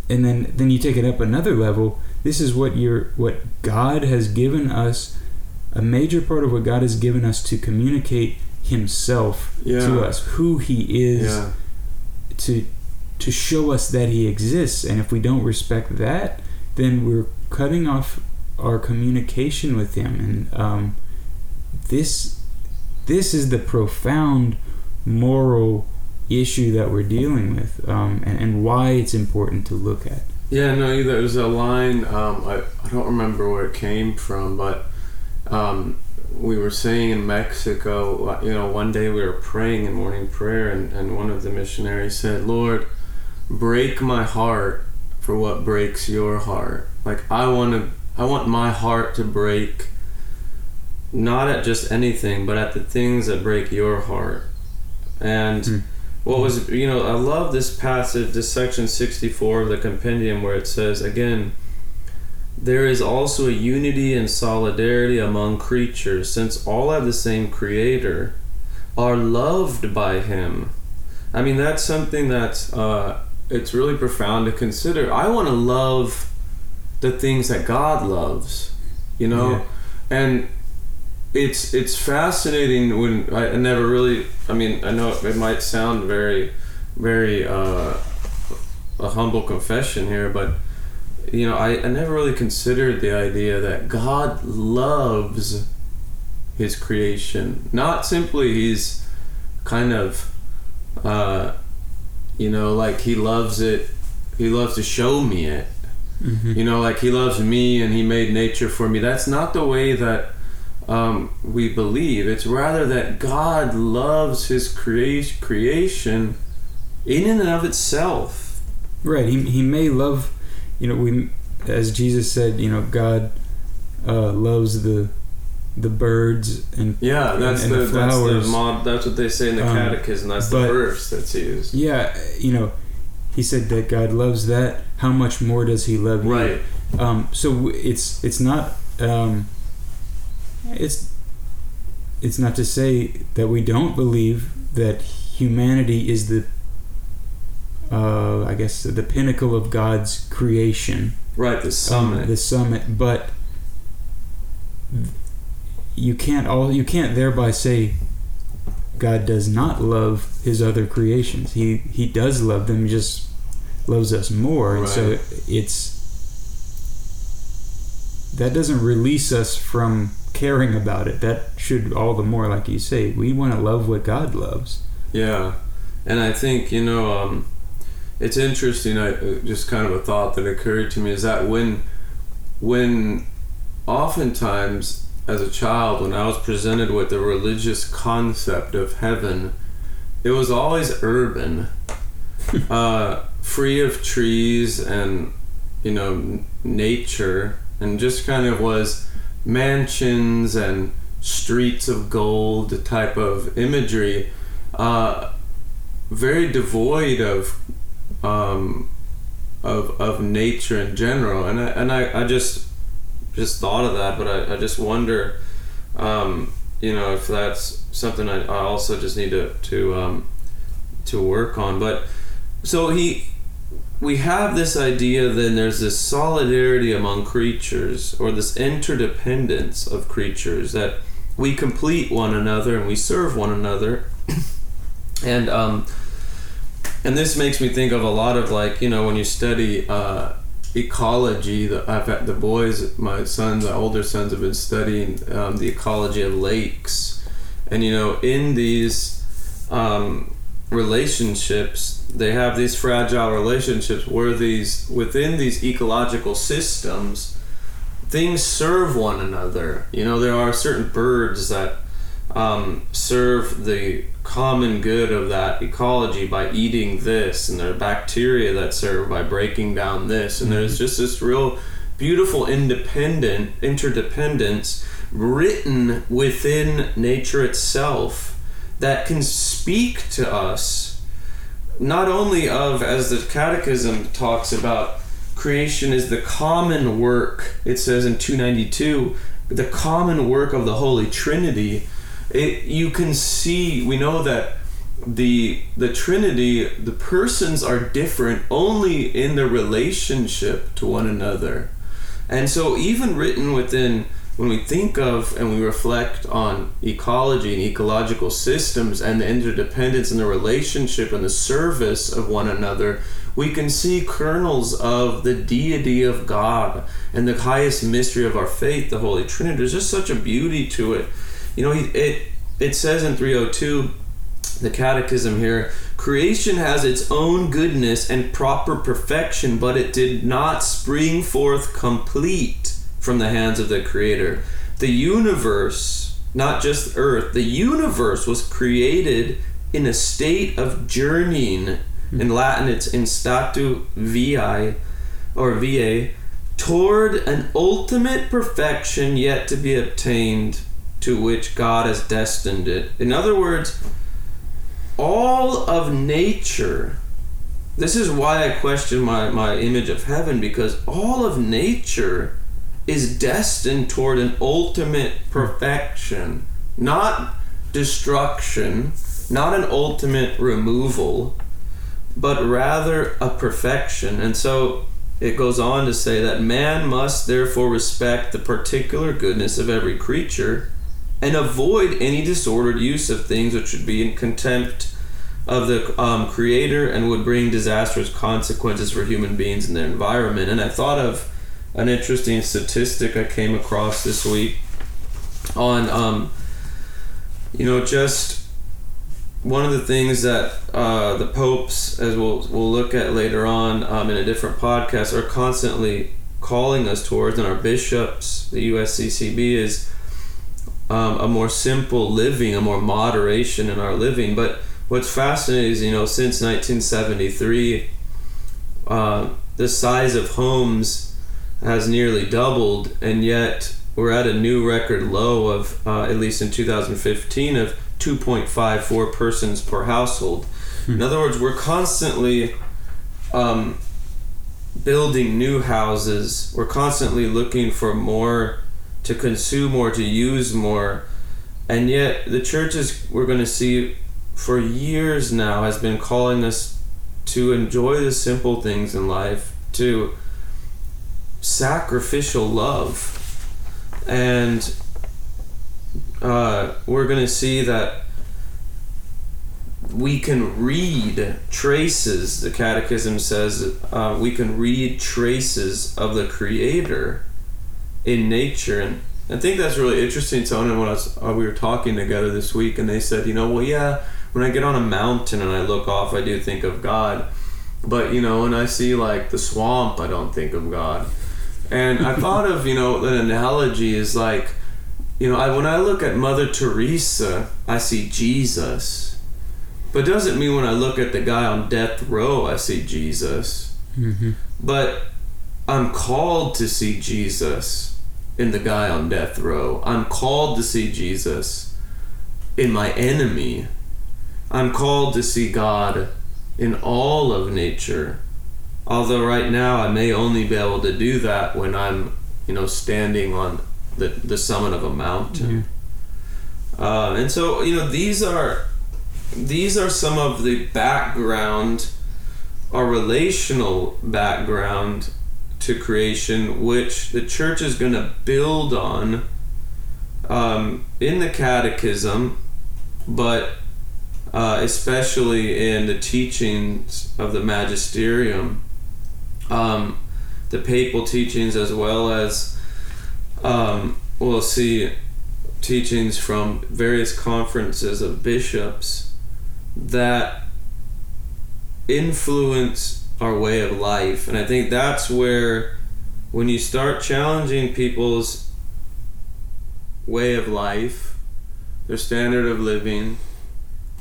and then then you take it up another level. This is what you're what God has given us. A major part of what God has given us to communicate Himself Yeah. to us, who He is Yeah. to to show us that he exists and if we don't respect that then we're cutting off our communication with him and um, this this is the profound moral issue that we're dealing with um, and, and why it's important to look at Yeah, no, there's a line, um, I, I don't remember where it came from, but um, we were saying in Mexico, you know, one day we were praying in morning prayer, and, and one of the missionaries said, Lord, break my heart for what breaks your heart. Like, I want to, I want my heart to break not at just anything, but at the things that break your heart. And Hmm. what was, you know, I love this passage, this section 64 of the compendium where it says, again, there is also a unity and solidarity among creatures, since all have the same creator, are loved by him. I mean, that's something that's, uh, it's really profound to consider. I want to love the things that God loves, you know? Yeah. And it's it's fascinating when I, never really I mean I know it, it might sound very very uh, a humble confession here but you know I, I never really considered the idea that God loves his creation. Not simply he's kind of uh, you know like he loves it he loves to show me it. Mm-hmm. you know like he loves me and he made nature for me. That's not the way that um, we believe. It's rather that god loves his crea- creation in and of itself. Right. He, he may love you know we as jesus said you know god uh, loves the the birds and yeah that's And the, the that's the flowers. mod that's what they say in the Um, catechism that's the verse that's used. Yeah you know he said that god loves that how much more does he love you? Right. Um, so it's it's not um, it's it's not to say that we don't believe that humanity is the uh, I guess the pinnacle of God's creation, right the um, summit the summit. But you can't all you can't thereby say God does not love His other creations. He He does love them. He just loves us more, and so it's that doesn't release us from caring about it. That should all the more, like you say, we want to love what God loves. Yeah, and I think you know, um, it's interesting. I uh, just kind of a thought that occurred to me is that when, when, oftentimes as a child, when I was presented with the religious concept of heaven, it was always urban, uh, free of trees and you know nature, and just kind of was mansions and streets of gold type of imagery. Uh, very devoid of um, of of nature in general, and I, and I, I just just thought of that, but I, I just wonder, um, you know, if that's something I, I also just need to to um, to work on. But so he, we have this idea. Then there's this solidarity among creatures, or this interdependence of creatures that we complete one another and we serve one another and um, and this makes me think of a lot of like you know when you study uh, ecology. The I've had the boys, my sons, my older sons have been studying um, the ecology of lakes, and you know in these um, relationships they have these fragile relationships where these within these ecological systems things serve one another you know there are certain birds that um, serve the common good of that ecology by eating this, and there are bacteria that serve by breaking down this, and there's just this real beautiful independent interdependence written within nature itself that can speak to us not only of as the catechism talks about creation is the common work it says in 292 the common work of the holy trinity it you can see we know that the the trinity the persons are different only in their relationship to one another. And so even written within when we think of and we reflect on ecology and ecological systems and the interdependence and the relationship and the service of one another we can see kernels of the deity of god and the highest mystery of our faith the holy trinity. There's just such a beauty to it you know, it it says in 302, the catechism here, creation has its own goodness and proper perfection, but it did not spring forth complete from the hands of the creator. The universe, not just earth, the universe was created in a state of journeying. Hmm. In Latin, it's in statu vi or viae toward an ultimate perfection yet to be obtained to which God has destined it. In other words, all of nature, this is why I question my, my image of heaven, because all of nature is destined toward an ultimate perfection, not destruction, not an ultimate removal, but rather a perfection. And so it goes on to say that man must therefore respect the particular goodness of every creature and avoid any disordered use of things which would be in contempt of the um, creator and would bring disastrous consequences for human beings and their environment. And I thought of an interesting statistic I came across this week on, um, you know, just one of the things that uh, the popes, as we'll, we'll look at later on um, in a different podcast, are constantly calling us towards, and our bishops, the USCCB, is um, a more simple living, a more moderation in our living. But what's fascinating is, you know, since 1973, uh, the size of homes has nearly doubled, and yet we're at a new record low of, uh, at least in 2015, of 2.54 persons per household. Hmm. In other words, we're constantly um, building new houses. We're constantly looking for more to consume more, to use more. And yet, the churches we're going to see for years now has been calling us to enjoy the simple things in life, to sacrificial love. And uh, we're going to see that we can read traces, the Catechism says, uh, we can read traces of the Creator in nature and I think that's really interesting, Tony. When I was, uh, we were talking together this week, and they said, you know, well, yeah, when I get on a mountain and I look off, I do think of God, but you know, when I see like the swamp, I don't think of God. And I thought of, you know, an analogy is like, you know, I, when I look at Mother Teresa, I see Jesus, but it doesn't mean when I look at the guy on death row, I see Jesus. Mm-hmm. But I'm called to see Jesus in the guy on death row. I'm called to see Jesus in my enemy. I'm called to see God in all of nature. Although right now I may only be able to do that when I'm, you know, standing on the, the summit of a mountain. Uh, and so, you know, these are these are some of the background our relational background to creation, which the church is going to build on um, in the catechism, but uh, especially in the teachings of the magisterium, um, the papal teachings, as well as um, we'll see teachings from various conferences of bishops that influence our way of life. And I think that's where, when you start challenging people's way of life, their standard of living,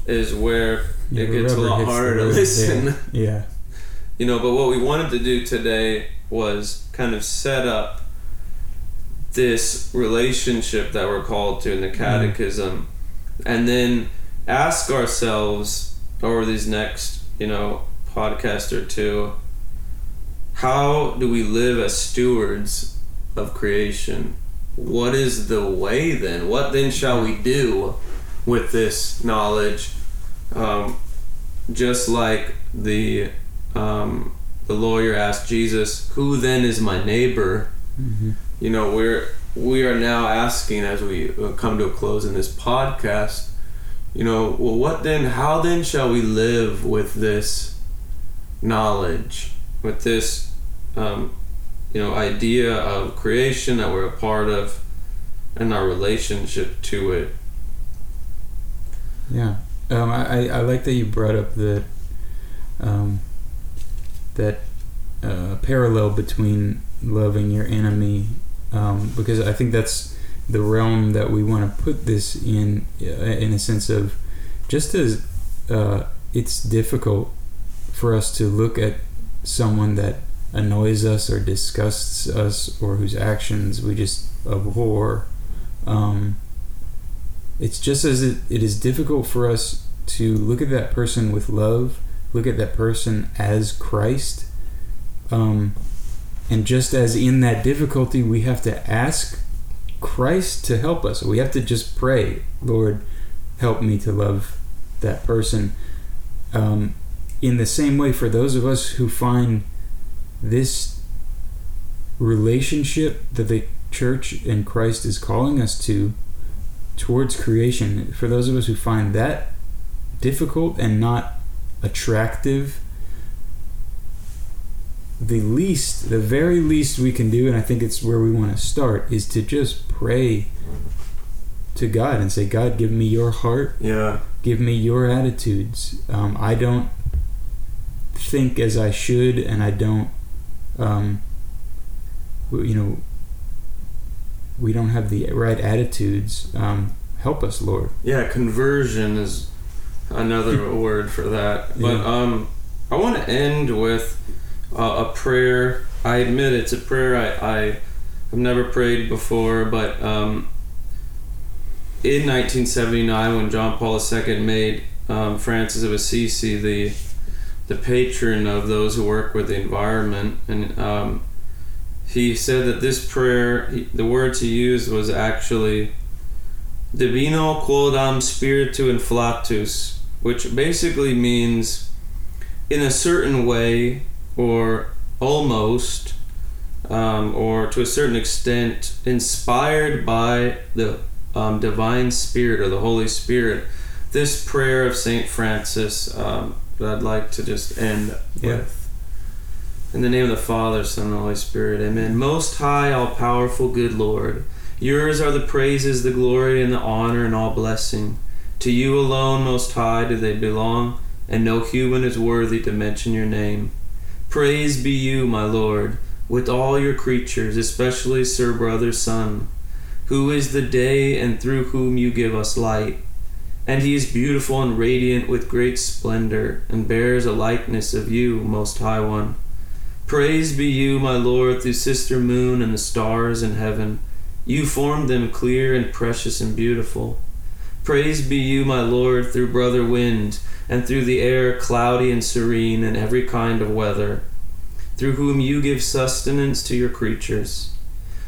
is where Yeah, it gets a lot harder to listen. Yeah. yeah. You know, but what we wanted to do today was kind of set up this relationship that we're called to in the catechism and then ask ourselves over these next, you know, podcast or two, how do we live as stewards of creation? What is the way then? What then shall we do with this knowledge? Um, just like the um, the lawyer asked Jesus, "Who then is my neighbor?" Mm-hmm. You know, we're we are now asking as we uh, come to a close in this podcast. You know, well, what then? How then shall we live with this knowledge, with this, um, you know, idea of creation that we're a part of, and our relationship to it? Yeah, um, I, I like that you brought up the um, that uh, parallel between loving your enemy, um, because I think that's the realm that we want to put this in, uh, in a sense of just as uh, it's difficult for us to look at someone that annoys us or disgusts us or whose actions we just abhor. Um, it's just as it, it is difficult for us to look at that person with love, look at that person as Christ. Um, and just as in that difficulty, we have to ask Christ to help us. We have to just pray, Lord, help me to love that person. Um, in the same way, for those of us who find this relationship that the church and Christ is calling us to towards creation, for those of us who find that difficult and not attractive, the least, the very least we can do, and I think it's where we want to start, is to just pray to God and say, God, give me your heart, Yeah. give me your attitudes. Um, I don't think as I should, and I don't, um, you know, we don't have the right attitudes. Um, help us, Lord. Yeah, conversion is another word for that. But Yeah. um, I want to end with uh, a prayer. I admit it's a prayer I, I have never prayed before, but um, in 1979, when John Paul II made um, Francis of Assisi the the patron of those who work with the environment, and um, he said that this prayer, the words he used was actually Divino quodam spiritu inflatus, which basically means in a certain way or almost um, or to a certain extent inspired by the um, divine spirit or the Holy Spirit. This prayer of Saint Francis um, that I'd like to just end Yeah. with. In the name of the Father, Son, and Holy Spirit, Amen. Most High, all powerful, good Lord, Yours are the praises, the glory, and the honor, and all blessing. To you alone, Most High, do they belong, and no human is worthy to mention your name. Praise be you, my Lord, with all your creatures, especially Sir Brother Sun, who is the day and through whom you give us light. And he is beautiful and radiant with great splendor, and bears a likeness of you, Most High One. Praise be you, my Lord, through Sister Moon and the stars in heaven. You formed them clear and precious and beautiful. Praise be you, my Lord, through Brother Wind, and through the air cloudy and serene in every kind of weather, through whom you give sustenance to your creatures.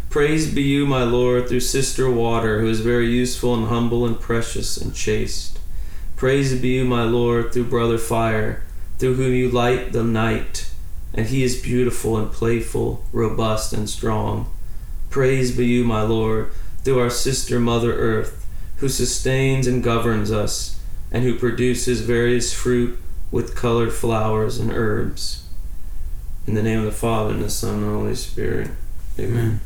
Praise be you, my Lord, through Sister Water, who is very useful and humble and precious and chaste. Praise be you, my Lord, through Brother Fire, through whom you light the night, and he is beautiful and playful, robust and strong. Praise be you, my Lord, through our sister Mother Earth, who sustains and governs us, and who produces various fruit with colored flowers and herbs. In the name of the Father, and the Son, and the Holy Spirit. Amen.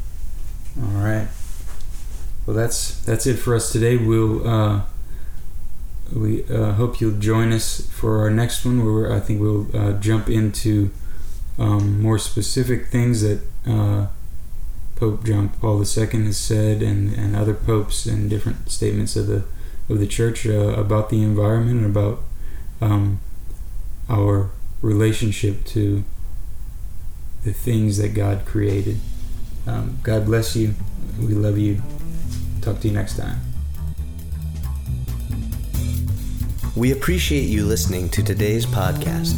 All right. Well, that's that's it for us today. We'll uh, we uh, hope you'll join us for our next one, where I think we'll uh, jump into um, more specific things that uh, Pope John Paul II has said, and, and other popes and different statements of the of the Church uh, about the environment and about um, our relationship to the things that God created. Um, God bless you. We love you. Talk to you next time. We appreciate you listening to today's podcast.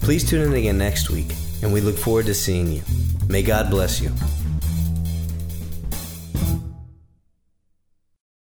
Please tune in again next week, and we look forward to seeing you. May God bless you.